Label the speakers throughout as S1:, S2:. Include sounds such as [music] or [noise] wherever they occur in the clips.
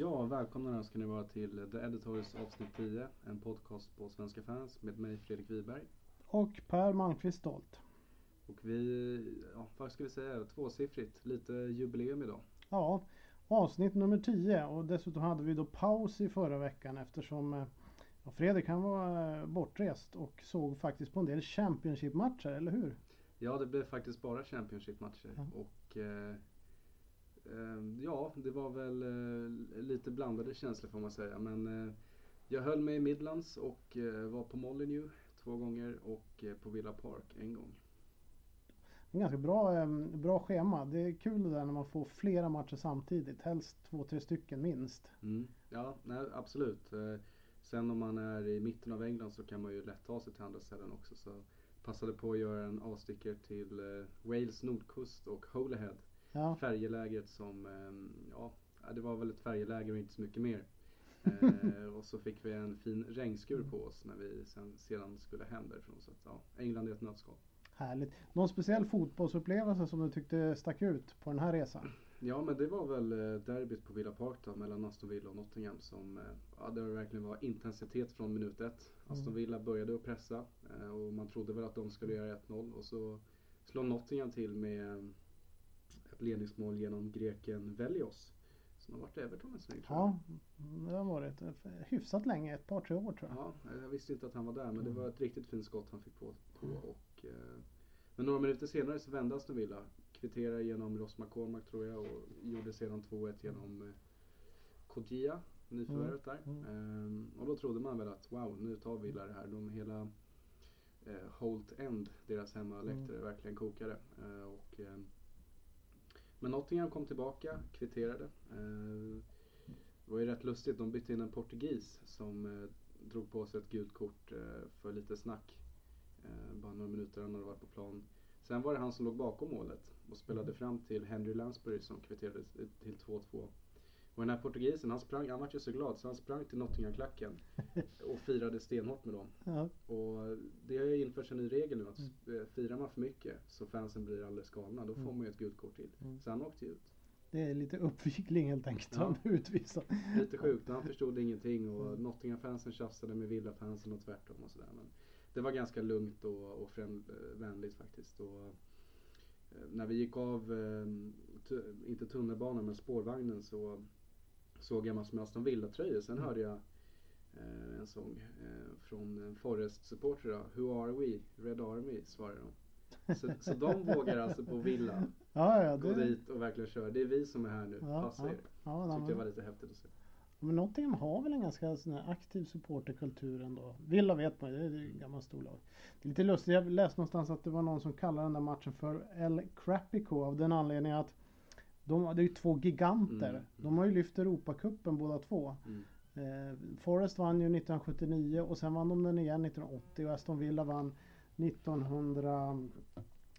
S1: Ja, välkomna ska ni vara till The Editors avsnitt 10. En podcast på Svenska fans med mig Fredrik Wiberg.
S2: Och Per Malmqvist Stolt.
S1: Och vi, ja, vad ska vi säga, tvåsiffrigt. Lite jubileum idag.
S2: Ja, avsnitt nummer 10 och dessutom hade vi då paus i förra veckan eftersom eh, ja, Fredrik han var eh, bortrest och såg faktiskt på en del Championship-matcher, eller hur?
S1: Ja, det blev faktiskt bara Championship-matcher.
S2: Ja.
S1: Och eh, eh, ja, det var väl eh, lite blandade känslor får man säga. Men eh, jag höll mig i Midlands och eh, var på Molyneux två gånger och eh, på Villa Park en gång.
S2: En ganska bra, eh, bra schema. Det är kul det där när man får flera matcher samtidigt. Helst två, tre stycken minst.
S1: Mm. Ja, nej, absolut. Eh, Sen om man är i mitten av England så kan man ju lätt ta sig till andra ställen också. Så passade på att göra en avstickare till eh, Wales nordkust och Holyhead.
S2: Ja,
S1: Färjelägret som, eh, ja, det var väl ett färjeläger och inte så mycket mer. [laughs] Eh, och så fick vi en fin regnskur på oss när vi sen, sedan skulle hem därifrån. Så att, ja, England är ett nötskal.
S2: härligt. Någon speciell fotbollsupplevelse som du tyckte stack ut på den här resan?
S1: Ja men det var väl eh, derbyt på Villa Park då, mellan Aston Villa och Nottingham som, eh, ja det verkligen var intensitet från minut ett. Aston
S2: Mm.
S1: Villa började att pressa eh, och man trodde väl att de skulle göra 1-0 och så slår Nottingham till med ledningsmål genom greken Velios. Som har varit i Everton en sväng tror jag.
S2: Ja, det har varit hyfsat länge, ett par tre år tror jag.
S1: Ja, jag visste inte att han var där men det
S2: Mm.
S1: var ett riktigt fint skott han fick på. på och, eh, men några minuter senare så vände Aston Villa. Kvitterade genom Ross McCormack tror jag och gjorde sedan 2-1 genom eh, Kodjia, nyförvärvet där.
S2: Mm.
S1: Ehm, och då trodde man väl att wow, nu tar Villa det här. De hela eh, Holt End, deras hemmaläktare, verkligen kokade. Eh, och, eh, men Nottingham kom tillbaka, kvitterade. Eh, det var ju rätt lustigt, de bytte in en portugis som eh, drog på sig ett gult kort eh, för lite snack. Bara några minuter han hade varit på plan. Sen var det han som låg bakom målet och spelade fram till Henry Lansbury som kvitterade till 2-2. Och den här portugisen, han sprang, han var ju så glad så han sprang till Nottingham-klacken [laughs] och firade stenhårt med dem.
S2: Ja,
S1: Och det har ju införts en ny regel nu att eh, firar man för mycket så fansen blir alldeles galna, då får
S2: Mm.
S1: man ju ett gult kort till.
S2: Mm.
S1: Så han åkte ju ut.
S2: det är lite uppvigling helt enkelt.
S1: Ja.
S2: Han utvisar.
S1: Lite sjukt, han [laughs] förstod ingenting och
S2: Mm.
S1: Nottingham-fansen tjafsade med Villa-fansen och tvärtom och sådär. Men det var ganska lugnt och, och främ, eh, vänligt faktiskt. Och, eh, när vi gick av, inte tunnelbanan men spårvagnen så såg jag massor med Aston Villa-tröjor. Sen hörde jag eh, en sång eh, från en Forest-supporter. då. Who are we? Red Army svarar de. Så, så de [laughs] vågar alltså på Villa
S2: Ja, ja,
S1: gå
S2: det,
S1: dit och verkligen köra. Det är vi som är här nu,
S2: Ja,
S1: passa
S2: ja.
S1: er.
S2: ja,
S1: Tyckte
S2: men-
S1: jag var lite häftigt att se.
S2: Men Nottingham har väl en ganska sån här aktiv supporterkultur ändå. Villa vet man det är ett gammalt storlag. Det är lite lustigt, jag läste någonstans att det var någon som kallade den där matchen för El Crapico av den anledningen att de, det är ju två giganter.
S1: Mm.
S2: De har ju lyft Europacupen båda två.
S1: Mm.
S2: Eh, Forest vann ju 1979 och sen vann de den igen 1980 och Aston Villa vann 1900,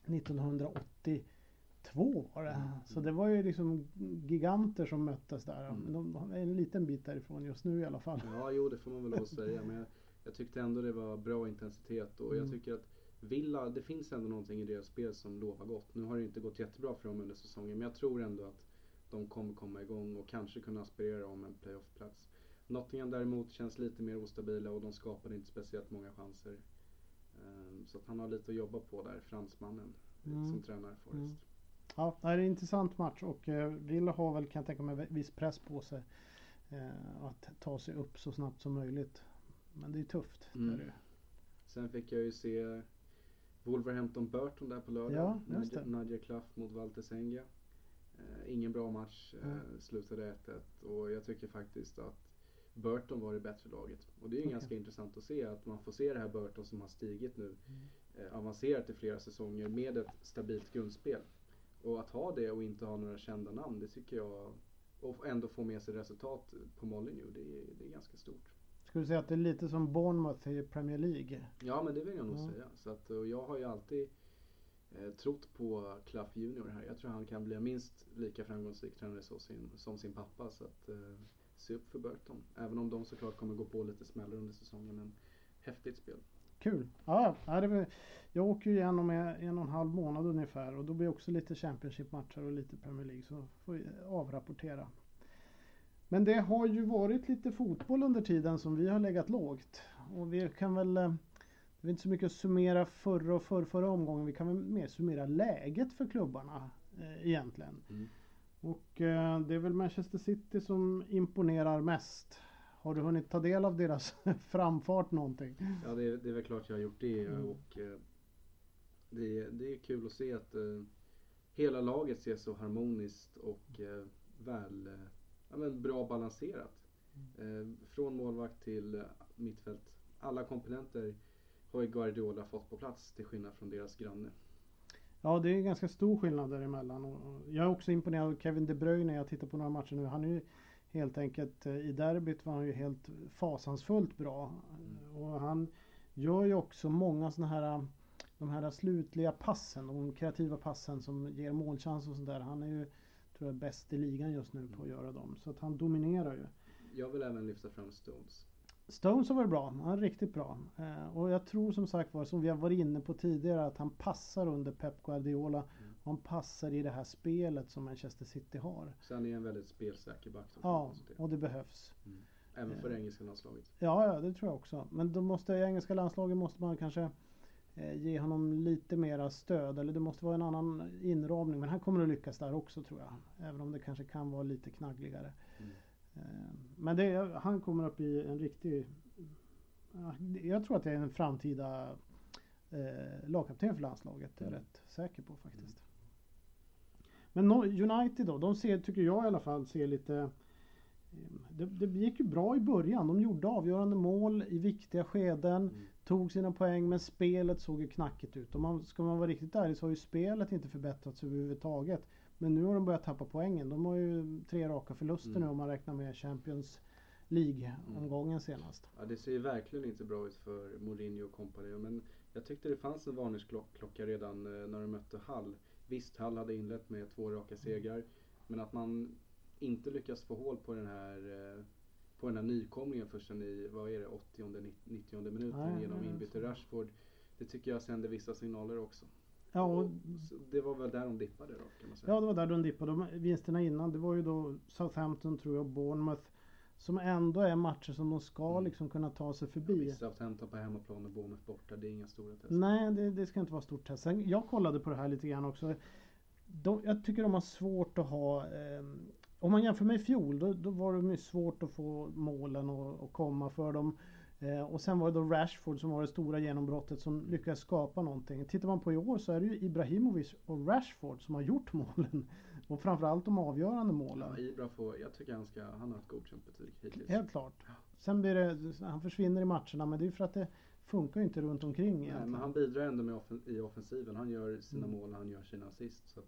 S2: 1982 var det.
S1: Mm.
S2: Så det var ju liksom giganter som möttes där.
S1: Mm.
S2: Men de de är en liten bit därifrån just nu i alla fall.
S1: Ja, jo det får man väl lov att säga. Men jag, jag tyckte ändå det var bra intensitet och jag
S2: Mm.
S1: tycker att Villa, det finns ändå någonting i deras spel som lovar gott. Nu har det inte gått jättebra för dem under säsongen men jag tror ändå att de kommer komma igång och kanske kunna aspirera om en playoffplats. Nottingham däremot känns lite mer ostabila och de skapade inte speciellt många chanser. Ehm, Så att han har lite att jobba på där, fransmannen
S2: Mm.
S1: som tränar Forest.
S2: Ja, det är en intressant match och eh, Villa har väl kan jag tänka mig viss press på sig. Eh, att ta sig upp så snabbt som möjligt. Men det är tufft.
S1: Mm.
S2: Det är det. ju.
S1: Sen fick jag ju se Wolverhampton Burton där på lördag.
S2: Ja.
S1: Nadja Klaff mot Walter Senga. Eh, ingen bra match, eh,
S2: Mm.
S1: slutade 1-1 och jag tycker faktiskt att Burton var det bättre laget. Och det är ju
S2: Okej.
S1: ganska intressant att se att man får se det här Burton som har stigit nu,
S2: Mm.
S1: eh, avancerat i flera säsonger med ett stabilt grundspel. Och att ha det och inte ha några kända namn, det tycker jag, och ändå få med sig resultat på Molyneux, det det är ganska stort.
S2: Skulle du säga att det är lite som Bournemouth i Premier League?
S1: Ja men det vill jag nog
S2: Ja.
S1: säga. Så att, och jag har ju alltid eh, trott på Clough Junior här. Jag tror han kan bli minst lika framgångsrik tränare sin, som sin pappa. Så att, eh, se upp för Burton. Även om de såklart kommer gå på lite smällar under säsongen. Men häftigt spel.
S2: Kul! Ja, det jag åker ju igen om en och en halv månad ungefär och då blir det också lite Championship-matcher och lite Premier League så får vi avrapportera. Men det har ju varit lite fotboll under tiden som vi har legat lågt. Och vi kan väl eh, det är inte så mycket att summera förra och förra, förra omgången. Vi kan väl mer summera läget för klubbarna eh, egentligen.
S1: Mm.
S2: Och eh, det är väl Manchester City som imponerar mest. Har du hunnit ta del av deras [laughs] framfart någonting?
S1: Ja, det är, det är väl klart jag har gjort det
S2: Mm.
S1: och eh, det, är- det är kul att se att eh, hela laget ser så harmoniskt och eh, väl, ja, men bra balanserat.
S2: Mm.
S1: Eh, från målvakt till eh, mittfält. Alla komponenter har ju Guardiola fått på plats till skillnad från deras granne.
S2: Ja, det är ganska stor skillnad däremellan. Och jag är också imponerad av Kevin De Bruyne. Jag tittar på några matcher nu. Han är ju helt enkelt eh, i derbyt var han ju helt fasansfullt bra.
S1: Mm.
S2: Och han gör ju också många sådana här eh, de här slutliga passen, de kreativa passen som ger målchans och sådär. Han är ju tror jag bäst i ligan just nu på att göra dem. Så att han dominerar ju.
S1: Jag vill även lyfta fram Stones.
S2: Stones har varit bra, han är riktigt bra. Eh, och jag tror som sagt var, som vi har varit inne på tidigare, att han passar under Pep Guardiola.
S1: Mm.
S2: Han passar i det här spelet som Manchester City har.
S1: Så han är en väldigt spelsäker back.
S2: Ja, och det behövs.
S1: Även för
S2: eh.
S1: engelska landslaget.
S2: Ja, ja, det tror jag också. Men då måste i engelska landslaget måste man kanske ge honom lite mera stöd. Eller det måste vara en annan inramning. Men han kommer att lyckas där också tror jag. Även om det kanske kan vara lite knaggligare.
S1: Mm.
S2: Eh, Men det, han kommer att bli en riktig... ja, Jag tror att det är en framtida eh, lagkapten för landslaget. Det är jag
S1: Mm.
S2: rätt säker på faktiskt. Men no- United då, de ser, tycker jag i alla fall, ser lite... Det, det gick ju bra i början. De gjorde avgörande mål i viktiga skeden.
S1: Mm.
S2: Tog sina poäng men spelet såg ju knackigt ut. Om man, ska man vara riktigt ärlig så har ju spelet inte förbättrats överhuvudtaget. Men nu har de börjat tappa poängen. De har ju tre raka förluster
S1: Mm.
S2: nu om man räknar med Champions League-omgången senast.
S1: Ja, det ser ju verkligen inte bra ut för Mourinho och kompani. Men jag tyckte det fanns en varningsklocka redan eh, när de mötte Hall. Visst, Hall hade inlett med två raka segrar. Men att man inte lyckas få hål på den här eh, på den här nykomlingen förrän i, vad är det, 80 90 minuten
S2: Nej,
S1: genom inbyte
S2: så.
S1: Rashford. Det tycker jag sänder vissa signaler också.
S2: Ja, och,
S1: det var väl där de dippade då kan man säga.
S2: ja, det var där de dippade. De vinsterna innan, det var ju då Southampton tror jag Bournemouth. Som ändå är matcher som de ska
S1: Mm.
S2: liksom kunna ta sig
S1: Ja,
S2: förbi.
S1: visst, Southampton på hemmaplan och Bournemouth borta, det är inga stora test.
S2: Nej, det, det ska inte vara stort test. Sen, jag kollade på det här lite grann också. De, jag tycker de har svårt att ha... Eh, om man jämför med i fjol, då, då var det ju svårt att få målen och, och komma för dem. Eh, och sen var det då Rashford som var det stora genombrottet som lyckades skapa någonting. Tittar man på i år så är det ju Ibrahimovic och Rashford som har gjort målen. [laughs] Och framförallt de avgörande målen.
S1: Ja, Ibra får, jag tycker han ska, han har ett godkänt betyg hittills.
S2: Helt klart. Sen blir det, han försvinner i matcherna men det är ju för att det funkar ju inte runt omkring
S1: Nej,
S2: egentligen.
S1: men han bidrar ändå med offen, i offensiven. Han gör sina
S2: Mm.
S1: mål, han gör sina assist. Så att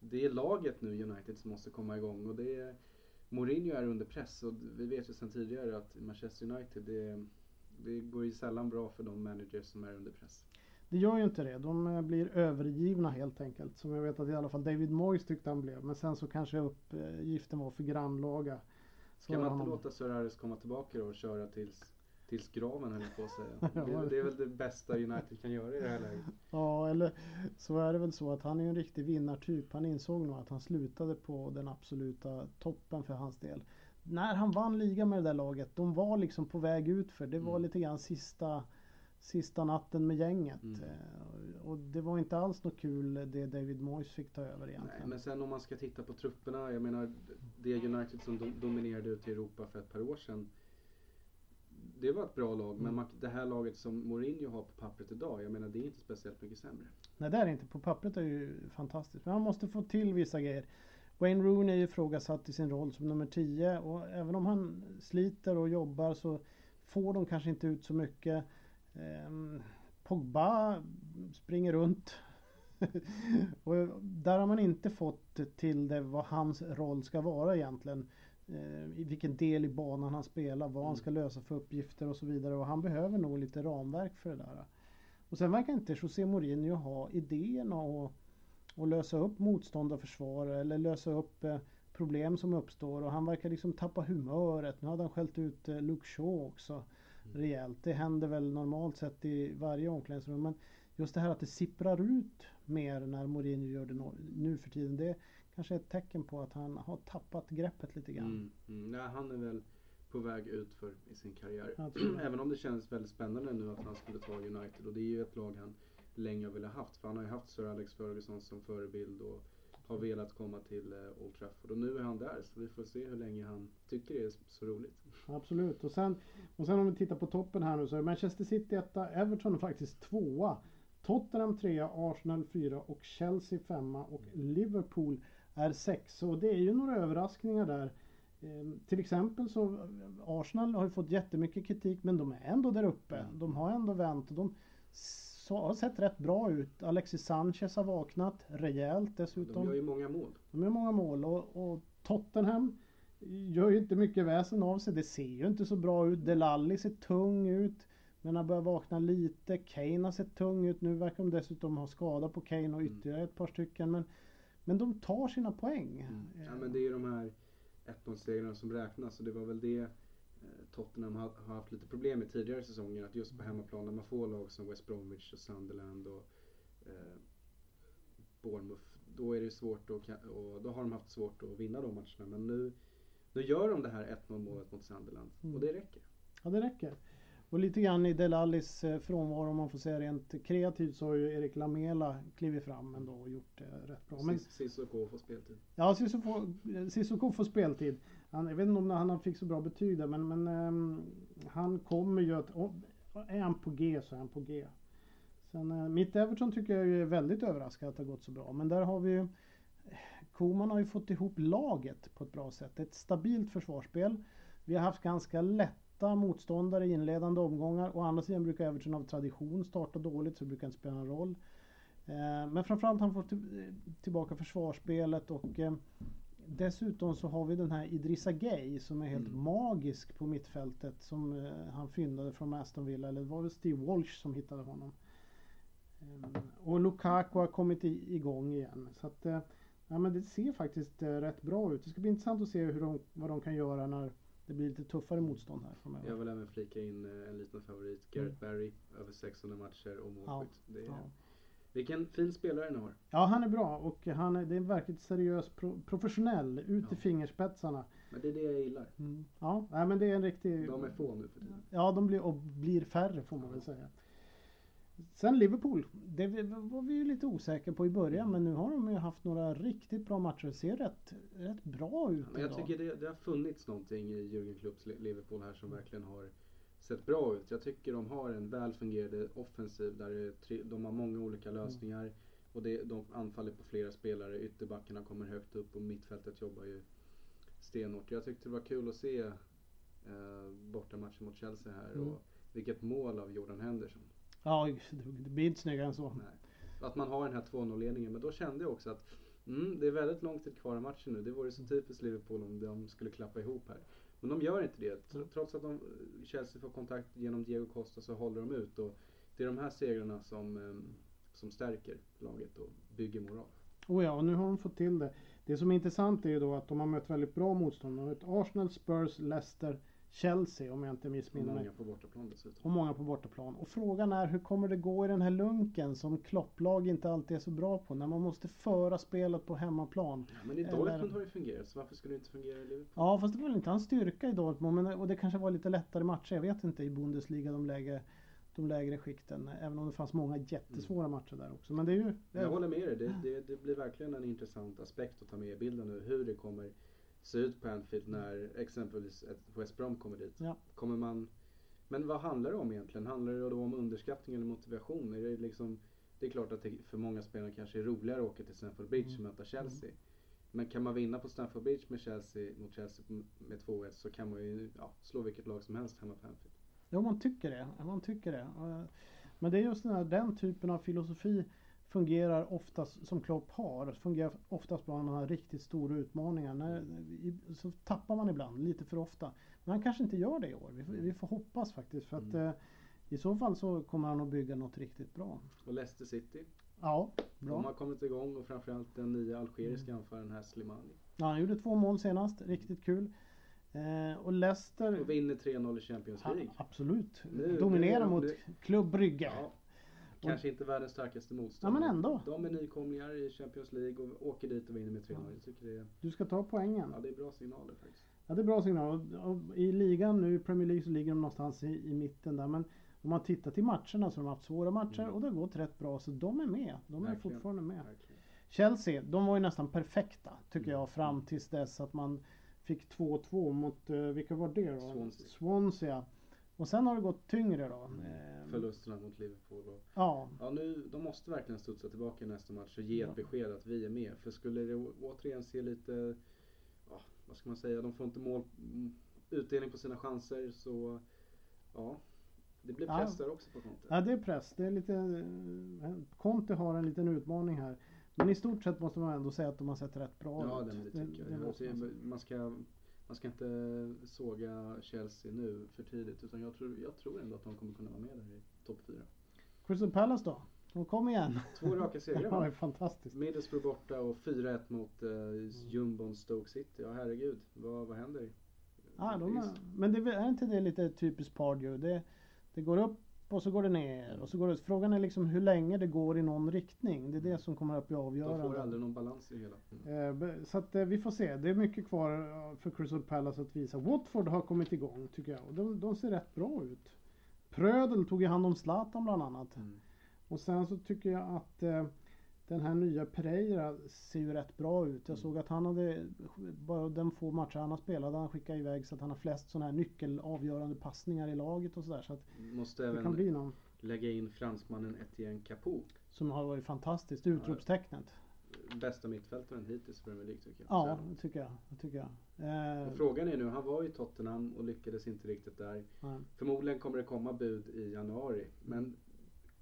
S1: det är laget nu, United, som måste komma igång. Och det är, Mourinho är under press och vi vet ju sedan tidigare att Manchester United, det, det går ju sällan bra för de managers som är under press.
S2: Det gör ju inte det. De eh, blir övergivna helt enkelt. Som jag vet att i alla fall David Moyes tyckte han blev. Men sen så kanske uppgiften var för grannlaga.
S1: Ska man inte
S2: honom.
S1: låta Sir Harris komma tillbaka då och köra tills, tills graven höll på att säga. [laughs] Det, det är väl det bästa United kan göra i det här läget.
S2: Ja, eller så är det väl så att han är en riktig vinnartyp. Han insåg nog att han slutade på den absoluta toppen för hans del. När han vann ligan med det där laget, de var liksom på väg ut för Det var
S1: Mm.
S2: lite grann sista, sista natten med gänget.
S1: Mm.
S2: Eh, Och det var inte alls något kul det David Moyes fick ta över
S1: Nej,
S2: egentligen.
S1: men sen om man ska titta på trupperna, jag menar det United som do- dominerade ut i Europa för ett par år sedan. Det var ett bra lag, men
S2: Mm.
S1: man, det här laget som Mourinho har på pappret idag, jag menar det är inte speciellt mycket sämre.
S2: Nej det är inte. På pappret är det ju fantastiskt. Men han måste få till vissa grejer. Wayne Rooney är ju ifrågasatt i sin roll som nummer 10 och även om han sliter och jobbar så får de kanske inte ut så mycket. Ehm, Pogba springer runt. [laughs] och där har man inte fått till det vad hans roll ska vara egentligen. Eh, I vilken del i banan han spelar, vad han ska lösa för uppgifter och så vidare. Och han behöver nog lite ramverk för det där. Och sen verkar inte José Mourinho ha idéerna att, att lösa upp motståndarförsvar eller lösa upp eh, problem som uppstår. Och han verkar liksom tappa humöret. Nu hade han skällt ut eh, Luke Shaw också rejält. Det händer väl normalt sett i varje omklädningsrum. Men just det här att det sipprar ut mer när Mourinho gör det nu för tiden. Det kanske ett tecken på att han har tappat greppet lite grann.
S1: Mm, mm. Nej, han är väl på väg ut för i sin karriär. Även om det känns väldigt spännande nu att han skulle ta United och det är ju ett lag han länge har velat haft. För han har ju haft Sir Alex Ferguson som förebild och har velat komma till eh, Old Trafford. Och nu är han där så vi får se hur länge han tycker det är så roligt.
S2: Absolut. Och sen, och sen om vi tittar på toppen här nu så är Manchester City etta, Everton är faktiskt tvåa. Tottenham trea, Arsenal fyra och Chelsea femma och Liverpool är sex. Och det är ju några överraskningar där. Ehm, till exempel så Arsenal har ju fått jättemycket kritik men de är ändå där uppe.
S1: Mm.
S2: De har ändå vänt och de har sett rätt bra ut. Alexis Sanchez har vaknat rejält dessutom.
S1: De gör ju många mål.
S2: De gör många mål och, och Tottenham gör ju inte mycket väsen av sig. Det ser ju inte så bra ut. Delalli ser tung ut. Men han börjar vakna lite. Kane har sett tung ut. Nu verkar de dessutom ha skada på Kane och ytterligare ett par stycken. Men, men de tar sina poäng.
S1: Mm. Ja men det är ju de här 1-0-segrarna som räknas och det var väl det eh, Tottenham har, haft lite problem med tidigare säsonger. Att just på hemmaplan när man får lag som West Bromwich och Sunderland och eh, Bournemouth. Då är det svårt att, och då har de haft svårt att vinna de matcherna. Men nu, nu gör de det här 1-0 målet mot Sunderland
S2: Mm.
S1: och det räcker.
S2: Ja, det räcker. Och lite grann i Delallis eh, frånvaro om man får säga rent kreativt så har ju Erik Lamela klivit fram ändå och gjort det rätt bra. Men
S1: Sis- Sissoko får speltid.
S2: Ja, Sissoko får, Sissoko får speltid. Han, jag vet inte om han fick så bra betyg där men, men ehm, han kommer ju att... om- Är han på G så är han på G. Sen eh, mitt Everton tycker jag är väldigt överraskad att det har gått så bra. Men där har vi ju... Koman har ju fått ihop laget på ett bra sätt. Ett stabilt försvarsspel. Vi har haft ganska lätta motståndare i inledande omgångar. Å andra sidan brukar Everton av tradition starta dåligt så det brukar inte spela någon roll. Eh, Men framförallt han får till- tillbaka försvarsspelet och eh, dessutom så har vi den här Idrissa Gay som är helt
S1: Mm.
S2: magisk på mittfältet som eh, han fyndade från Aston Villa eller det var väl Steve Walsh som hittade honom. Och Lukaku har kommit igång igen så att ja, men det ser faktiskt rätt bra ut. Det ska bli intressant att se hur de, vad de kan göra när det blir lite tuffare motstånd här framöver.
S1: Jag vill även flika in eh, en liten favorit. Gareth Barry, över 600 matcher och målskytt. Är,
S2: Ja.
S1: Vilken fin spelare ni har.
S2: Ja, han är bra och han är, det är verkligt seriös pro, professionell ut i
S1: Ja.
S2: fingerspetsarna.
S1: Men det är det jag gillar.
S2: Ja, nej, men det är en riktig...
S1: De är få nu för tiden.
S2: Ja, de blir, och blir färre får man väl säga. Sen Liverpool. Det var vi ju lite osäkra på i början men nu har de ju haft några riktigt bra matcher. Det ser rätt, rätt bra ut
S1: Men jag
S2: idag.
S1: tycker det, det har funnits någonting i Jürgen Klopps Li- Liverpool här som verkligen har sett bra ut. Jag tycker de har en väl fungerande offensiv där tre, de har många olika lösningar. Och det, de anfaller på flera spelare. Ytterbackarna kommer högt upp och mittfältet jobbar ju stenhårt. Jag tyckte det var kul att se eh, bortamatchen mot Chelsea här.
S2: Mm.
S1: Och vilket mål av Jordan Henderson.
S2: Ja, det blir inte snyggare än så.
S1: Nej. Att man har den här 2-0-ledningen. Men då kände jag också att mm, det är väldigt lång tid kvar i matchen nu. Det vore så typiskt Liverpool om de skulle klappa ihop här. Men de gör inte det. Tr- Trots att de, Chelsea får kontakt genom Diego Costa så håller de ut. Och det är de här segrarna som, em, som stärker laget och bygger moral.
S2: Oh ja, och nu har de fått till det. Det som är intressant är ju då att de har mött väldigt bra motstånd. De har mött Arsenal, Spurs, Leicester, Chelsea om jag inte
S1: Och
S2: missminner mig.
S1: många på bortaplan dessutom.
S2: Och många på bortaplan. Och frågan är hur kommer det gå i den här lunken som klopplag inte alltid är så bra på. När man måste föra spelet på hemmaplan.
S1: Ja, men i
S2: Eller-
S1: Dortmund har det fungerat. Så varför skulle det inte fungera i Liverpool?
S2: Ja fast det var väl inte hans styrka i Dortmund. Men, och det kanske var lite lättare matcher. Jag vet inte i Bundesliga de lägre, de lägre skikten. Även om det fanns många jättesvåra matcher där också. Men det är ju... Det
S1: Jag håller med dig. Det, det, det blir verkligen en intressant aspekt att ta med i bilden nu. Hur det kommer se ut på Anfield när exempelvis ett West Brom kommer dit.
S2: Ja.
S1: Kommer man... Men vad handlar det om egentligen? Handlar det då om underskattning eller motivation? Är det, liksom... det är klart att det för många spelare kanske är roligare att åka till Stamford Bridge och möta Chelsea. Men kan man vinna på Stamford Bridge med Chelsea, mot Chelsea med 2-1 så kan man ju ja, slå vilket lag som helst hemma på Anfield.
S2: Ja, man tycker det. Man tycker det. Eh, Men det är just den, här, den typen av filosofi fungerar oftast, som Klopp har, fungerar oftast bra när man har riktigt stora utmaningar. När, så tappar man ibland, lite för ofta. Men han kanske inte gör det i år. Vi, får- vi får hoppas faktiskt. För att
S1: Mm.
S2: eh, i så fall så kommer han att bygga något riktigt bra.
S1: Och Leicester City,
S2: Ja,
S1: de
S2: bra.
S1: har kommit igång och framförallt den nya algeriska anfallaren här Slimani.
S2: Ja, han gjorde två mål senast, riktigt kul. Eh, och Leicester,
S1: Och vinner 3-0 i Champions
S2: ja,
S1: League.
S2: absolut,
S1: Nu-
S2: dominerar
S1: nu-
S2: mot
S1: nu-
S2: Klubb Brygge.
S1: Ja, Kanske inte världens starkaste
S2: Ja
S1: motstånd.
S2: men ändå.
S1: De är nykomlingar i Champions League och åker dit och vinner med 3-0. Jag tycker det är,
S2: Du ska ta poängen.
S1: ja, det är bra signaler faktiskt.
S2: Ja det är bra signal. Och- I ligan nu i Premier League så ligger de någonstans i, i mitten där. Men om man tittar till matcherna så har de haft svåra matcher
S1: Mm.
S2: och det har gått rätt bra. Så de är med. De är
S1: Verkligen.
S2: fortfarande med.
S1: Verkligen.
S2: Chelsea, de var ju nästan perfekta tycker
S1: Mm.
S2: jag fram tills dess att man fick 2-2 mot, eh, vilka var det då?
S1: Swansea.
S2: Swansea. Och sen har det gått tyngre då. Eh,
S1: Förlusterna mot Liverpool. Och,
S2: Ja,
S1: ja, nu, de måste verkligen studsa tillbaka i nästa match och ge
S2: Ja.
S1: ett besked att vi är med. För skulle det återigen se lite, ja, vad ska man säga, de får inte mål, mm, utdelning på sina chanser så, ja. Det blir
S2: Ja.
S1: press där också på kontot.
S2: ja, det är press. Det är lite, Conte har en liten utmaning här. Men i stort sett måste man ändå säga att de har sett rätt bra
S1: Ja,
S2: ut.
S1: det, det tycker jag.
S2: det
S1: jag.
S2: måste man säga.
S1: man, ska, man ska inte såga Chelsea nu för tidigt. Utan jag tror, jag tror ändå att de kommer kunna vara med där i topp 4.
S2: Crystal Palace då? De kom igen.
S1: Två raka segrar [laughs]
S2: Ja, det är fantastiskt.
S1: Middlesbrough borta och 4-1 mot uh, jumbon Stoke City. Ja herregud, vad, vad händer?
S2: Ja, de är- men det är inte det lite typiskt Pardew? Det, det går upp och så går det ner och så går det ut. Frågan är liksom hur länge det går i någon riktning. Det är det som kommer att bli
S1: De får
S2: avgörande.
S1: aldrig någon balans i hela. Mm.
S2: Eh, Så att eh, vi får se. Det är mycket kvar eh, för Crystal Palace att visa. Watford har kommit igång tycker jag. Och de, de ser rätt bra ut. Prödel tog ju hand om Zlatan bland annat.
S1: Mm.
S2: Och sen så tycker jag att eh, den här nya Pereira ser ju rätt bra ut. Jag
S1: Mm.
S2: såg att han hade, bara den få matcher han har spelat, han skickat iväg så att han har flest sådana här nyckelavgörande passningar i laget och sådär. Så att
S1: Måste
S2: det
S1: även
S2: kan bli någon
S1: lägga in fransmannen Etienne Capoe.
S2: som har varit fantastiskt. Utropstecknet.
S1: Bästa mittfältaren hittills i Premier League tycker jag.
S2: Ja, det tycker jag. Det tycker jag. Eh,
S1: frågan är nu, han var i Tottenham och lyckades inte riktigt där.
S2: nej.
S1: Förmodligen kommer det komma bud i januari. Men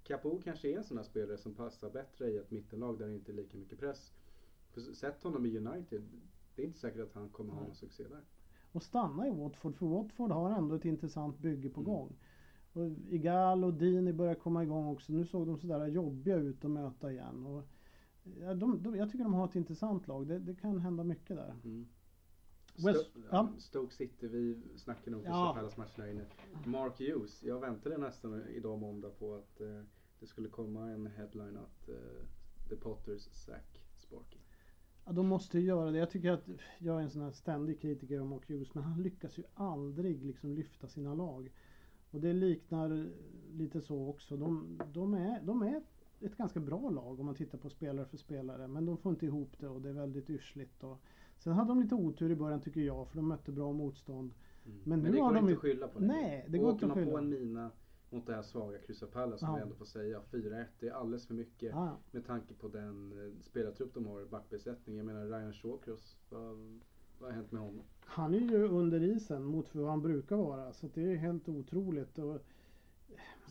S1: Capo kanske är en sån här spelare som passar bättre i ett mittenlag där det inte är lika mycket press. För sett honom i United, det är inte säkert att han kommer ha
S2: Nej.
S1: någon succé där.
S2: och stanna i Watford för Watford har ändå ett intressant bygge på
S1: Mm.
S2: gång. Och Igal och Dini börjar komma igång också. Nu såg de sådär jobbiga ut att möta igen. Och ja, de, de, jag tycker de har ett intressant lag. Det, det kan hända mycket där.
S1: Mm.
S2: West-
S1: Sto-
S2: ja.
S1: Stoke City, vi snackar nog
S2: Ja.
S1: Crystal Palace matchen här inne. Mark Hughes, jag väntade nästan idag måndag på att eh, det skulle komma en headline att eh, The Potters sack Sparky.
S2: Ja, de måste ju göra det. Jag tycker att jag är en sån här ständig kritiker av Mark Hughes men han lyckas ju aldrig liksom lyfta sina lag. Och det liknar lite så också. De, de, är, de är ett ganska bra lag om man tittar på spelare för spelare men de får inte ihop det och det är väldigt yrsligt. Och, sen hade de lite otur i början tycker jag för de mötte bra motstånd.
S1: Mm.
S2: Men nu
S1: det
S2: har
S1: går
S2: de
S1: inte att skylla på det.
S2: Nej, det
S1: Och
S2: går inte att
S1: man på
S2: skylla.
S1: en mina mot det här svaga Crystal Palace som
S2: Ja.
S1: vi ändå får säga 4-1. Det är alldeles för mycket
S2: Ja,
S1: med tanke på den eh, spelartrupp de har backbesättning. Jag menar Ryan Shawcross, vad, vad har hänt med honom?
S2: Han är ju under isen mot vad han brukar vara så det är helt otroligt. Och,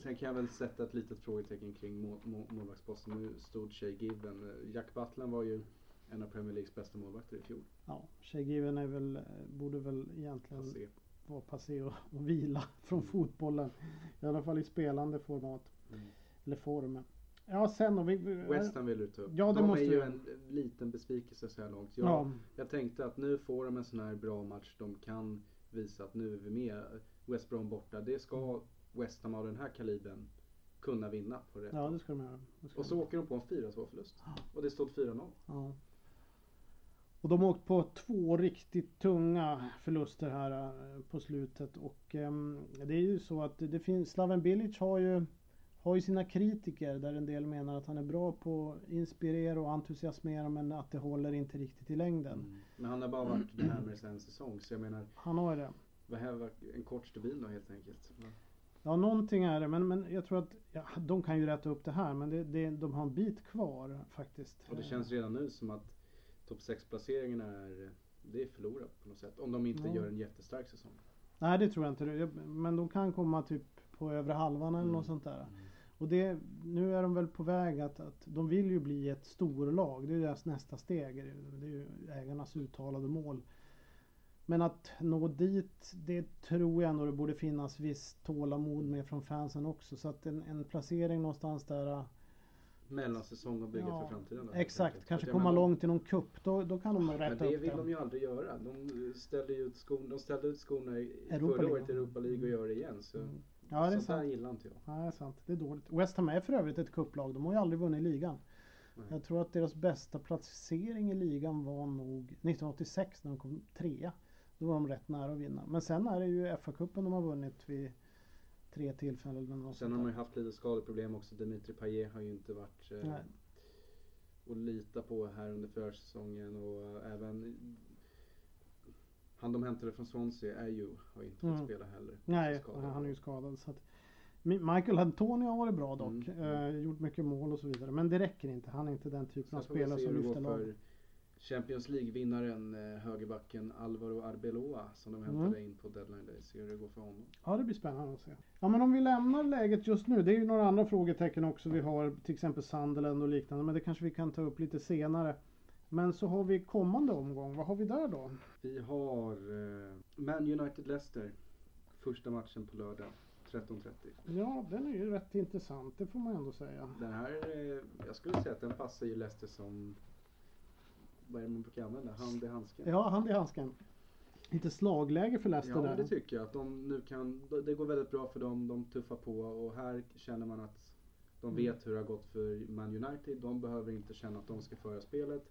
S1: Sen kan jag väl sätta ett litet frågetecken kring mål, mål, målvaktsposten. Nu stod Shay Given. Eh, Jack Butland var ju en av Premier Leagues bästa målvakter i fjol.
S2: ja, Shea Given är väl, borde väl egentligen
S1: Passé.
S2: Vara passé och, och vila från fotbollen. I alla fall i spelande format.
S1: Mm.
S2: Eller form. Ja sen har vi...
S1: West Ham vill du ta upp.
S2: Ja, det
S1: de
S2: måste
S1: är ju
S2: vi.
S1: en liten besvikelse så här långt. Jag,
S2: Ja,
S1: jag tänkte att nu får de en sån här bra match. De kan visa att nu är vi med. West Brom borta. Det ska West Ham av den här kalibern kunna vinna på rätt
S2: ja det ska de göra. Ska
S1: Och
S2: de
S1: så
S2: göra.
S1: åker de på en 4-2 förlust. Och det stod 4-0.
S2: Ja. Och de har åkt på två riktigt tunga förluster här eh, på slutet. Och ehm, det är ju så att det, det finns, Slaven Bilic har ju, har ju sina kritiker där en del menar att han är bra på att inspirera och entusiasmera men att det håller inte riktigt i längden.
S1: Mm. Men han har bara varit där med en säsong. Så jag menar,
S2: Han har ju det.
S1: behöver en kort stubin då helt enkelt.
S2: Ja, någonting är det, men, men jag tror att ja, de kan ju rätta upp det här, men det, det, de har en bit kvar faktiskt.
S1: Och det känns redan nu som att topp 6-placeringen är, det är förlorat på något sätt. Om de inte
S2: Ja.
S1: gör en jättestark säsong.
S2: Nej, det tror jag inte. Men de kan komma typ på övre halvan eller
S1: Mm.
S2: något sånt där. Och det, nu är de väl på väg att, att de vill ju bli ett storlag. Det är deras nästa steg. Det är ju ägarnas uttalade mål. Men att nå dit, det tror jag ändå det borde finnas visst tålamod med från fansen också. Så att en, en placering någonstans där.
S1: Mellansäsong och bygga
S2: Ja,
S1: för framtiden.
S2: Exakt, kanske komma
S1: menar,
S2: långt i någon kupp. Då, då kan de rätta
S1: det
S2: upp
S1: vill
S2: det.
S1: de ju aldrig göra. De ställde ut skorna, de ställde ut skorna i
S2: Europa
S1: förra året i Europa League och gör det igen. Så
S2: Mm. Ja, det är
S1: Sånt där
S2: sant.
S1: gillar inte jag.
S2: Ja, det är sant. Det är dåligt. West Ham är för övrigt ett kupplag. De har ju aldrig vunnit ligan.
S1: Nej.
S2: Jag tror att deras bästa placering i ligan var nog 1986 när de kom trea. Då var de rätt nära att vinna. Men sen är det ju FA-cupen de har vunnit vid tre tillfällen.
S1: Sen har man ju haft lite skadeproblem också. Dimitri Payet har ju inte varit eh,
S2: Nej.
S1: att lita på här under försäsongen och även han de hämtade från Swansea, Ayew, har inte fått
S2: Mm.
S1: spela heller.
S2: Nej, han är ju skadad. Så att Mi- Michael Antonio har varit bra dock.
S1: Mm.
S2: Eh, gjort mycket mål och så vidare. Men det räcker inte. Han är inte den typen av spelare som lyfter laget.
S1: Champions League-vinnaren, eh, högerbacken Alvaro Arbeloa som de
S2: Mm.
S1: hämtade in på deadline day. Se hur det går för honom.
S2: Ja, det blir spännande att se. Ja, men om vi lämnar läget just nu. Det är ju några andra frågetecken också vi har. Till exempel Sunderland och liknande. Men det kanske vi kan ta upp lite senare. Men så har vi kommande omgång. Vad har vi där då?
S1: Vi har eh, Man United-Leicester. Första matchen på lördag 13.30.
S2: Ja, den är ju rätt intressant. Det får man ändå säga.
S1: Den här, eh, jag skulle säga att den passar ju Leicester som, vad är det man brukar använda? Hand i handsken.
S2: Ja, hand i handsken. Lite slagläge för Leicester
S1: Ja,
S2: där.
S1: men det tycker jag. Att de nu kan, det går väldigt bra för dem. De tuffar på och här känner man att de
S2: Mm.
S1: vet hur det har gått för Man United. De behöver inte känna att de ska föra spelet.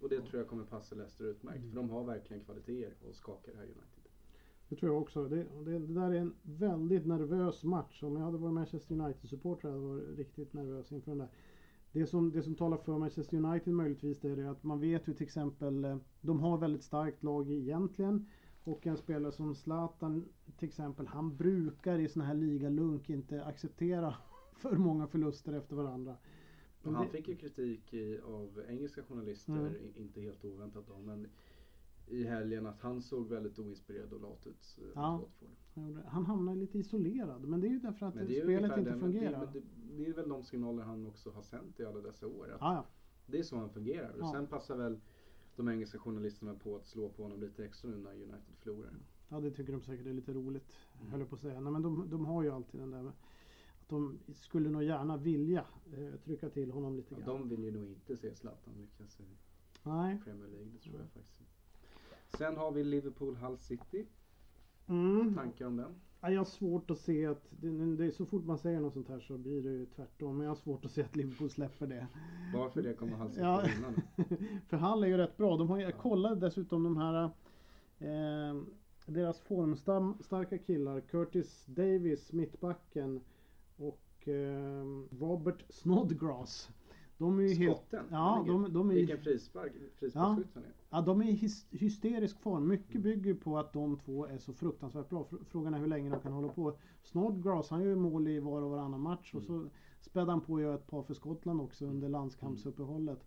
S1: Och det tror jag kommer passa Leicester utmärkt.
S2: Mm.
S1: För de har verkligen kvaliteter och skakar det här United.
S2: Det tror jag också. Det, det, det där är en väldigt nervös match. Om jag hade varit Manchester United-supporter hade jag varit riktigt nervös inför den där. Det som, det som talar för Manchester United möjligtvis det är att man vet ju till exempel eh, De har väldigt starkt lag egentligen. Och en spelare som Zlatan till exempel. Han brukar i såna här ligalunk inte acceptera [laughs] för många förluster efter varandra. Men
S1: han
S2: det-
S1: fick ju kritik i, av engelska journalister,
S2: Mm.
S1: inte helt oväntat då, men i helgen att han såg väldigt oinspirerad och lat ut. eh,
S2: Ja. Han Han hamnar lite isolerad. Men det är ju därför att spelet inte
S1: den-
S2: fungerar.
S1: Det, det, det är väl de signaler han också har sänt i alla dessa år. Att
S2: Ja, ja.
S1: Det är så han fungerar. Och
S2: Ja.
S1: sen passar väl de engelska journalisterna på att slå på honom lite extra nu när United förlorar.
S2: Ja det tycker de säkert är lite roligt.
S1: Mm.
S2: Höll jag på att säga. Nej, men de, de har ju alltid den där med att de skulle nog gärna vilja eh, trycka till honom lite
S1: Ja,
S2: grann.
S1: de vill ju nog inte se Zlatan lyckas i
S2: Nej.
S1: Premier League, det tror jag faktiskt. Sen har vi Liverpool Hull City.
S2: Mm.
S1: Tankar om den?
S2: Ja, jag har svårt att se att det, det är så fort man säger något sånt här så blir det ju tvärtom. Men jag har svårt att se att Liverpool släpper det.
S1: Varför det kommer Hull City
S2: Ja.
S1: vinna nu? [laughs]
S2: För Hall är ju rätt bra. De har, jag kollade dessutom de här eh, deras formstarka killar. Curtis Davis, mittbacken och eh, Robert Snodgrass. De är ju helt,
S1: Skotten?
S2: ja,
S1: Han ligger-
S2: de, de är,
S1: Vilken frispark, frisparksskytt han är.
S2: ja, de är i hys, hysterisk form. Mycket
S1: Mm.
S2: bygger på att de två är så fruktansvärt bra. Fr- Frågan är hur länge de kan hålla på. Snodgrass han gör ju mål i var och varannan match och
S1: Mm.
S2: så spädde han på att göra ett par för Skottland också under landskampsuppehållet.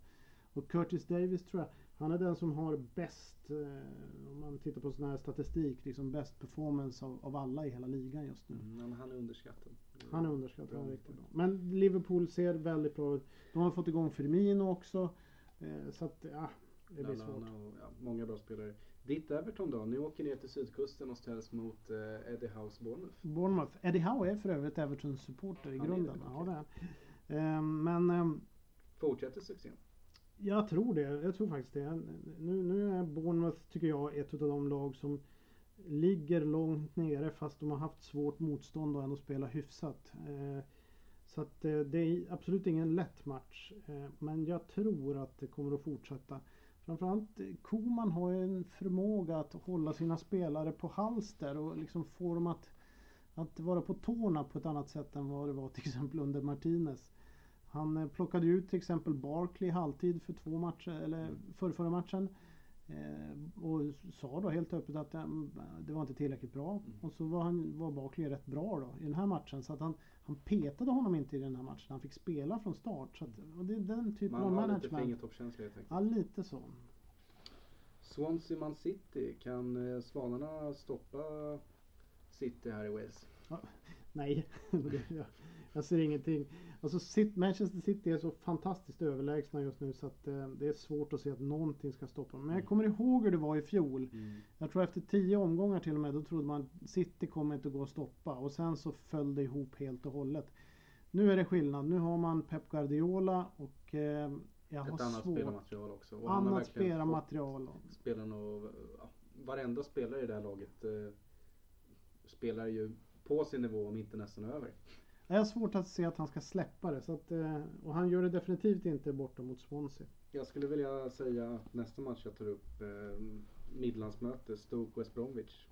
S2: Och Curtis Davis tror jag, han är den som har bäst, eh, om man tittar på sån här statistik, liksom bäst performance av, av alla i hela ligan just nu.
S1: Mm, men han är underskattad.
S2: Han är underskattad, han är
S1: Bra.
S2: riktigt bra. Men Liverpool ser väldigt bra ut. De har fått igång Firmino också. Eh, så att, ja, det blir svårt.
S1: Och, ja, många bra spelare. Ditt Everton då? Ni åker ner till sydkusten och ställs mot eh, Eddie House Bournemouth.
S2: Bournemouth. Eddie Howe är för övrigt Evertons supporter i
S1: Han är det,
S2: grunden. Ja, det är eh, Men eh,
S1: Fortsätter succén?
S2: Jag tror det. Jag tror faktiskt det. Nu, nu är Bournemouth, tycker jag, ett av de lag som ligger långt nere fast de har haft svårt motstånd och ändå spelar hyfsat. Eh, så att eh, det är absolut ingen lätt match. Eh, men jag tror att det kommer att fortsätta. Framförallt Koman har ju en förmåga att hålla sina spelare på halster och liksom få dem att, att vara på tårna på ett annat sätt än vad det var till exempel under Martinez. Han eh, plockade ut till exempel Barkley halvtid för två matcher, eller för förra matchen. Eh, och sa då helt öppet att eh, det var inte tillräckligt bra. Och så var, han, var Barkley rätt bra då i den här matchen. Så att han, han petade honom inte i den här matchen. Han fick spela från start. Så att, det är den typen av
S1: Man har lite
S2: management.
S1: fingertoppskänsla helt enkelt.
S2: Ja, lite så.
S1: Swansea Man City, kan Svanarna stoppa City här i Wales?
S2: Nej, [laughs] det- jag, ser ingenting. Alltså City, Manchester City är så fantastiskt överlägsna just nu så att eh, det är svårt att se att någonting ska stoppa dem. Men jag kommer ihåg hur det var i fjol. Jag tror efter tio omgångar till och med, då trodde man City kommer inte gå att stoppa. Och sen så föll det ihop helt och hållet. Nu är det skillnad. Nu har man Pep Guardiola och eh, jag har
S1: Ett annat
S2: svårt.
S1: spelarmaterial också. Och
S2: Annat spelarmaterial.
S1: Spelarna och, ja, varenda spelare i det här laget eh, spelar ju på sin nivå om inte nästan över.
S2: Jag har svårt att se att han ska släppa det. Så att, eh, och han gör det definitivt inte borta mot Swansea.
S1: Jag skulle vilja säga att nästa match jag tar upp, eh, Midlandsmöte, Stoke West Bromwich.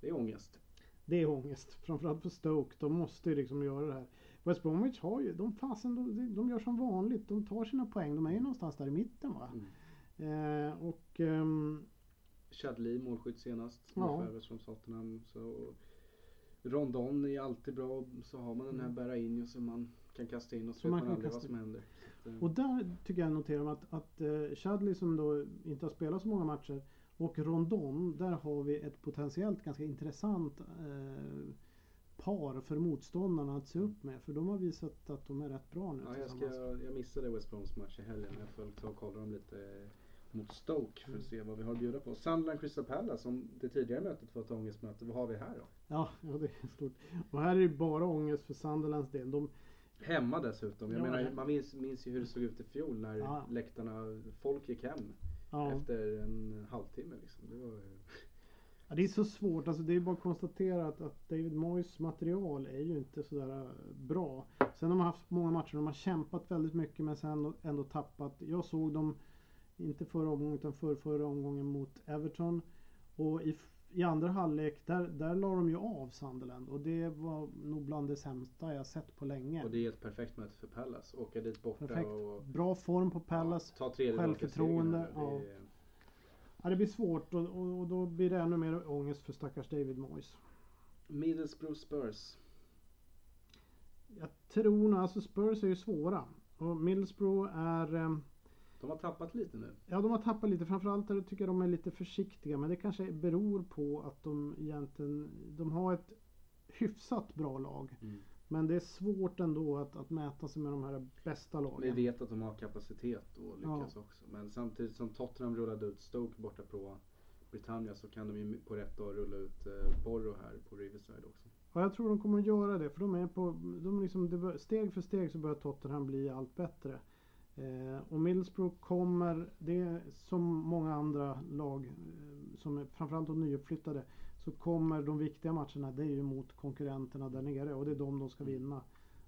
S1: Det är ångest.
S2: Det är ångest. Framförallt för Stoke. De måste ju liksom göra det här. West Bromwich har ju, de fasen, de, de gör som vanligt. De tar sina poäng. De är ju någonstans där i mitten va.
S1: Mm.
S2: Eh, och ehm,
S1: Chadli målskytt senast.
S2: Ja.
S1: Från Tottenham. Så Rondon är alltid bra. Så har man den här
S2: Mm.
S1: och så man kan kasta in och så vet
S2: man
S1: aldrig vad som händer. Eh,
S2: Och där tycker jag noterar att, att uh, Chadley som då inte har spelat så många matcher och Rondon, där har vi ett potentiellt ganska intressant eh, par för motståndarna att se upp med. För de har visat att de är rätt bra nu
S1: Ja, jag, ska, jag missade West Broms match i helgen. Jag får ta och kolla dem lite eh, mot Stoke för att se vad vi har att bjuda på. Sunderland Crystal Palace, som det tidigare mötet var ett ångestmöte. Vad har vi här då?
S2: Ja, ja, det är stort. Och här är det bara ångest för Sunderlands del. De,
S1: Hemma dessutom. Jag
S2: Ja,
S1: menar, man minns, minns ju hur det såg ut i fjol när
S2: Ja.
S1: läktarna, folk gick hem
S2: ja,
S1: efter en halvtimme. Liksom. Det var, [laughs]
S2: ja, det är så svårt. Alltså, det är bara att konstatera att, att David Moyes material är ju inte sådär eh, bra. Sen har de haft många matcher, de har kämpat väldigt mycket men sen ändå tappat. Jag såg dem, inte förra omgången utan för, förra omgången mot Everton. Och i, i andra halvlek, där, där la de ju av Sunderland. Och det var nog bland det sämsta jag sett på länge.
S1: och det är ett perfekt möte för Palace. Åka dit borta
S2: Perfekt.
S1: och
S2: Bra form på Palace.
S1: ja, ta tredje
S2: självförtroende,
S1: här. Det
S2: Ja, det blir svårt och, och, och då blir det ännu mer ångest för stackars David Moyes.
S1: Middlesbrough Spurs.
S2: Jag tror nog, alltså Spurs är ju svåra. Och Middlesbrough är, eh,
S1: De har tappat lite nu.
S2: ja de har tappat lite. Framförallt där tycker jag de är lite försiktiga. Men det kanske beror på att de egentligen, de har ett hyfsat bra lag. Men det är svårt ändå att, att mäta sig med de här bästa
S1: Vi
S2: lagen.
S1: vet att de har kapacitet att lyckas också. Men samtidigt som Tottenham rullade ut Stoke borta på Britannia så kan de ju på rätt dag rulla ut eh, Borough här på Riverside också.
S2: Ja, jag tror de kommer att göra det. För de är på, de liksom, steg för steg så börjar Tottenham bli allt bättre. Eh, och Middlesbrough kommer, det är som många andra lag, eh, som är framförallt de nyuppflyttade, så kommer de viktiga matcherna, det är ju mot konkurrenterna där nere och det är de de ska vinna.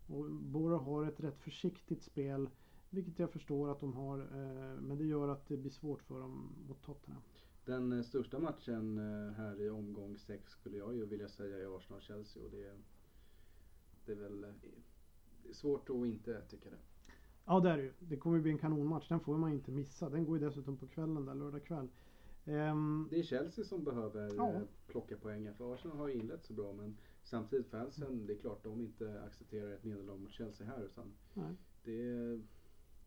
S2: Och Borough har ett rätt försiktigt spel, vilket jag förstår att de har, eh, men det gör att det blir svårt för dem mot Tottenham.
S1: Den eh, största matchen eh, här i omgång 6 skulle jag ju vilja säga är Arsenal-Chelsea och det, det är väl det är svårt att inte tycka det.
S2: Ja det är det ju. Det kommer ju bli en kanonmatch. Den får man inte missa. Den går ju dessutom på kvällen där, lördag kväll. Ehm,
S1: Det är Chelsea som behöver
S2: Ja.
S1: eh, plocka poäng för Arsenal har ju inlett så bra men samtidigt fansen, det är klart de inte accepterar ett nederlag mot Chelsea här utan
S2: nej.
S1: det är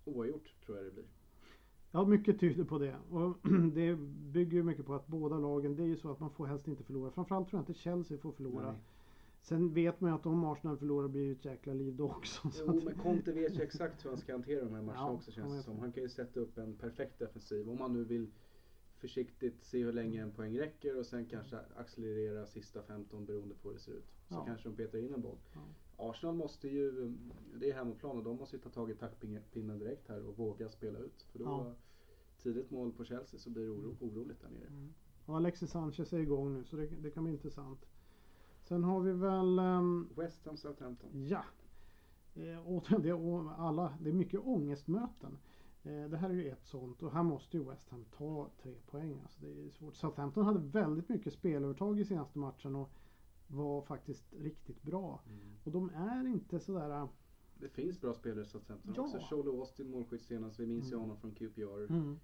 S1: oavgjort tror jag det blir.
S2: Ja, mycket tyder på det. Och [clears throat] det bygger ju mycket på att båda lagen, det är ju så att man får helst inte förlora. Framförallt tror jag inte Chelsea får förlora.
S1: Nej.
S2: Sen vet man ju att om Arsenal förlorar blir det ett jäkla liv då också. Så
S1: Jo men Conte vet ju exakt hur han ska hantera de här matcherna
S2: Ja,
S1: också känns det som. Han kan ju sätta upp en perfekt defensiv om man nu vill försiktigt se hur länge en poäng räcker och sen kanske accelerera sista 15 beroende på hur det ser ut. Så
S2: Ja.
S1: kanske de petar in en boll.
S2: Ja.
S1: Arsenal måste ju, det är hemmaplan och de måste ju ta tag i taktpinnen direkt här och våga spela ut. För då
S2: Ja.
S1: tidigt mål på Chelsea så blir det oro, oroligt där nere.
S2: Mm. Och Alexis Sanchez är igång nu så det, det kan bli intressant. Sen har vi väl, ehm,
S1: West Ham Southampton.
S2: ja. Eh, och det, och alla, det är mycket ångestmöten. Eh, det här är ju ett sånt och här måste ju West Ham ta tre poäng. Alltså det är svårt. Southampton hade väldigt mycket spelövertag i senaste matchen och var faktiskt riktigt bra. Och de är inte sådär...
S1: Det finns bra spelare i Southampton
S2: Ja.
S1: också. Sholo Austin målskytt senast. Vi minns ju
S2: Mm.
S1: honom från QPR.
S2: Mm.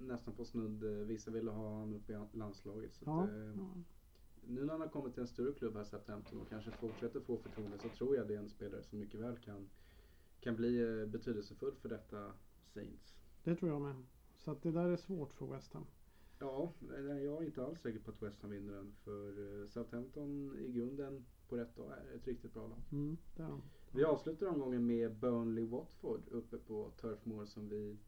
S1: Nästan på snudd. eh, Vissa ville ha honom uppe i landslaget. Så
S2: Ja,
S1: att, eh,
S2: ja.
S1: Nu när han har kommit till en större klubb här Southampton och kanske fortsätter få förtroende så tror jag det är en spelare som mycket väl kan, kan bli eh, betydelsefull för detta Saints.
S2: Det tror jag med. Så att det där är svårt för West Ham.
S1: Ja, jag är inte alls säker på att West Ham vinner den. För eh, Southampton i grunden på rätt dag är ett riktigt bra lag.
S2: Mm, det är de.
S1: Vi avslutar omgången med Burnley-Watford uppe på Turf Moor som vi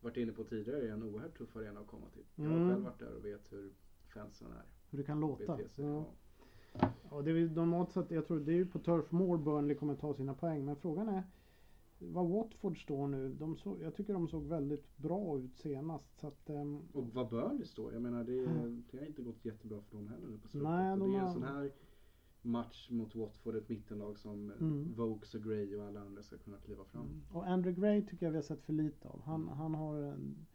S1: varit inne på tidigare. är en oerhört tuff arena att komma till. Jag har
S2: Mm.
S1: själv varit där och vet hur fansen är.
S2: Hur det kan låta.
S1: sig.
S2: Ja.
S1: Ja.
S2: Det är normalt sett, jag tror det är ju på Turf Moor Burnley kommer ta sina poäng. Men frågan är vad Watford står nu. De så, jag tycker de såg väldigt bra ut senast. Så att, ehm,
S1: Och vad Burnley står, jag menar det,
S2: Mm.
S1: det har inte gått jättebra för dem heller nu på slutet.
S2: Nej, de
S1: det är
S2: har-
S1: en sån här match mot Watford, ett mittenlag som
S2: Mm.
S1: Vokes och Gray och alla andra ska kunna kliva fram.
S2: Mm. Och Andrew Gray tycker jag vi har sett för lite av. Han, han har en,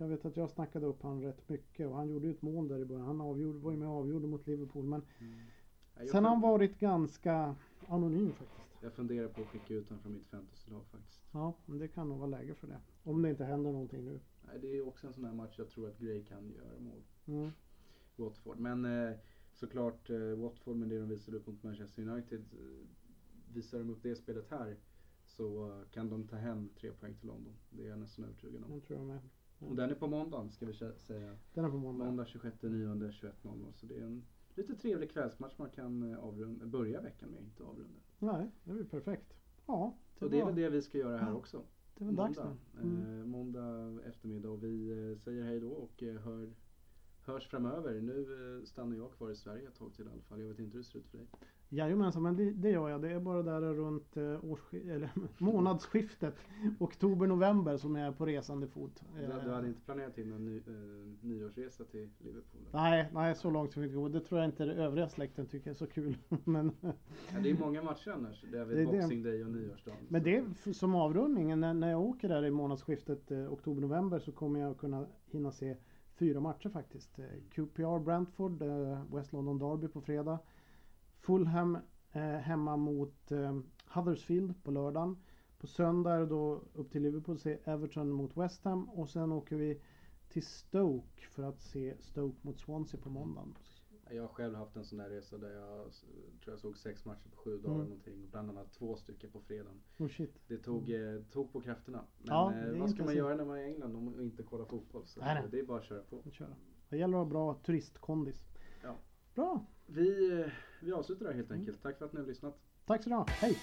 S2: Jag vet att jag snackade upp han rätt mycket och han gjorde ju ett mål där i början. Han avgjorde, var ju med och avgjorde mot Liverpool. Men
S1: Mm.
S2: Sen har han varit ganska anonym faktiskt.
S1: Jag funderar på att skicka ut honom från mitt fantasylag faktiskt.
S2: Ja, men det kan nog vara läge för det. Om det inte händer någonting nu.
S1: Nej, det är också en sån här match jag tror att Gray kan göra mål.
S2: Mm.
S1: Watford. Men eh, såklart eh, Watford med det de visade upp mot Manchester United. Eh, visar de upp det spelet här så kan de ta hem tre poäng till London. Det är jag nästan övertygad om.
S2: Den tror jag med.
S1: Och den är på måndagen ska vi säga.
S2: Den är på måndag.
S1: Måndag 26 9 21.00. Så det är en lite trevlig kvällsmatch man kan eh, avrunda, börja veckan med, inte avrunda.
S2: Nej, det blir perfekt. Ja, det,
S1: Och det är väl det vi ska göra här
S2: Ja,
S1: också.
S2: det är väl dags
S1: måndag,
S2: nu. Mm.
S1: eh, måndag eftermiddag och vi eh, säger hej då och eh, hör, hörs framöver. Nu eh, stannar jag kvar i Sverige ett tag till i alla fall. Jag vet inte hur det ser ut för dig.
S2: Jajamensan, men det, det gör jag. Det är bara där runt eh, årssk- eller, [laughs] månadsskiftet oktober-november som jag är på resande fot.
S1: Du, du hade inte planerat in en ny, eh, nyårsresa till Liverpool? eller?
S2: Nej, nej, så långt ska vi inte gå. Det tror jag inte den övriga släkten tycker är så kul. [laughs] men,
S1: Ja, det är många matcher annars. Det är väl
S2: Det är det.
S1: Boxing Day och nyårsdagen.
S2: men det är som avrundningen. När, när jag åker där i månadsskiftet eh, oktober-november så kommer jag kunna hinna se fyra matcher faktiskt. Eh, QPR Brentford, eh, West London Derby på fredag. Fulham eh, hemma mot Huddersfield på lördagen. På söndag är det då upp till Liverpool se Everton mot West Ham och sen åker vi till Stoke för att se Stoke mot Swansea på måndagen.
S1: Jag har själv haft en sån där resa där jag tror jag såg sex matcher på sju dagar
S2: Mm.
S1: någonting. Bland annat två stycken på fredagen.
S2: Oh shit.
S1: Det tog, eh, tog på krafterna. Men
S2: Ja,
S1: eh, vad ska man göra när man är i England man inte kollar fotboll? Så
S2: Nej, nej.
S1: det är bara att köra på.
S2: att köra. Det gäller att ha bra turistkondis.
S1: Ja.
S2: Bra.
S1: Vi, eh, vi avslutar där helt
S2: Mm.
S1: enkelt. Tack för att ni har lyssnat.
S2: Tack så du ha. Hej!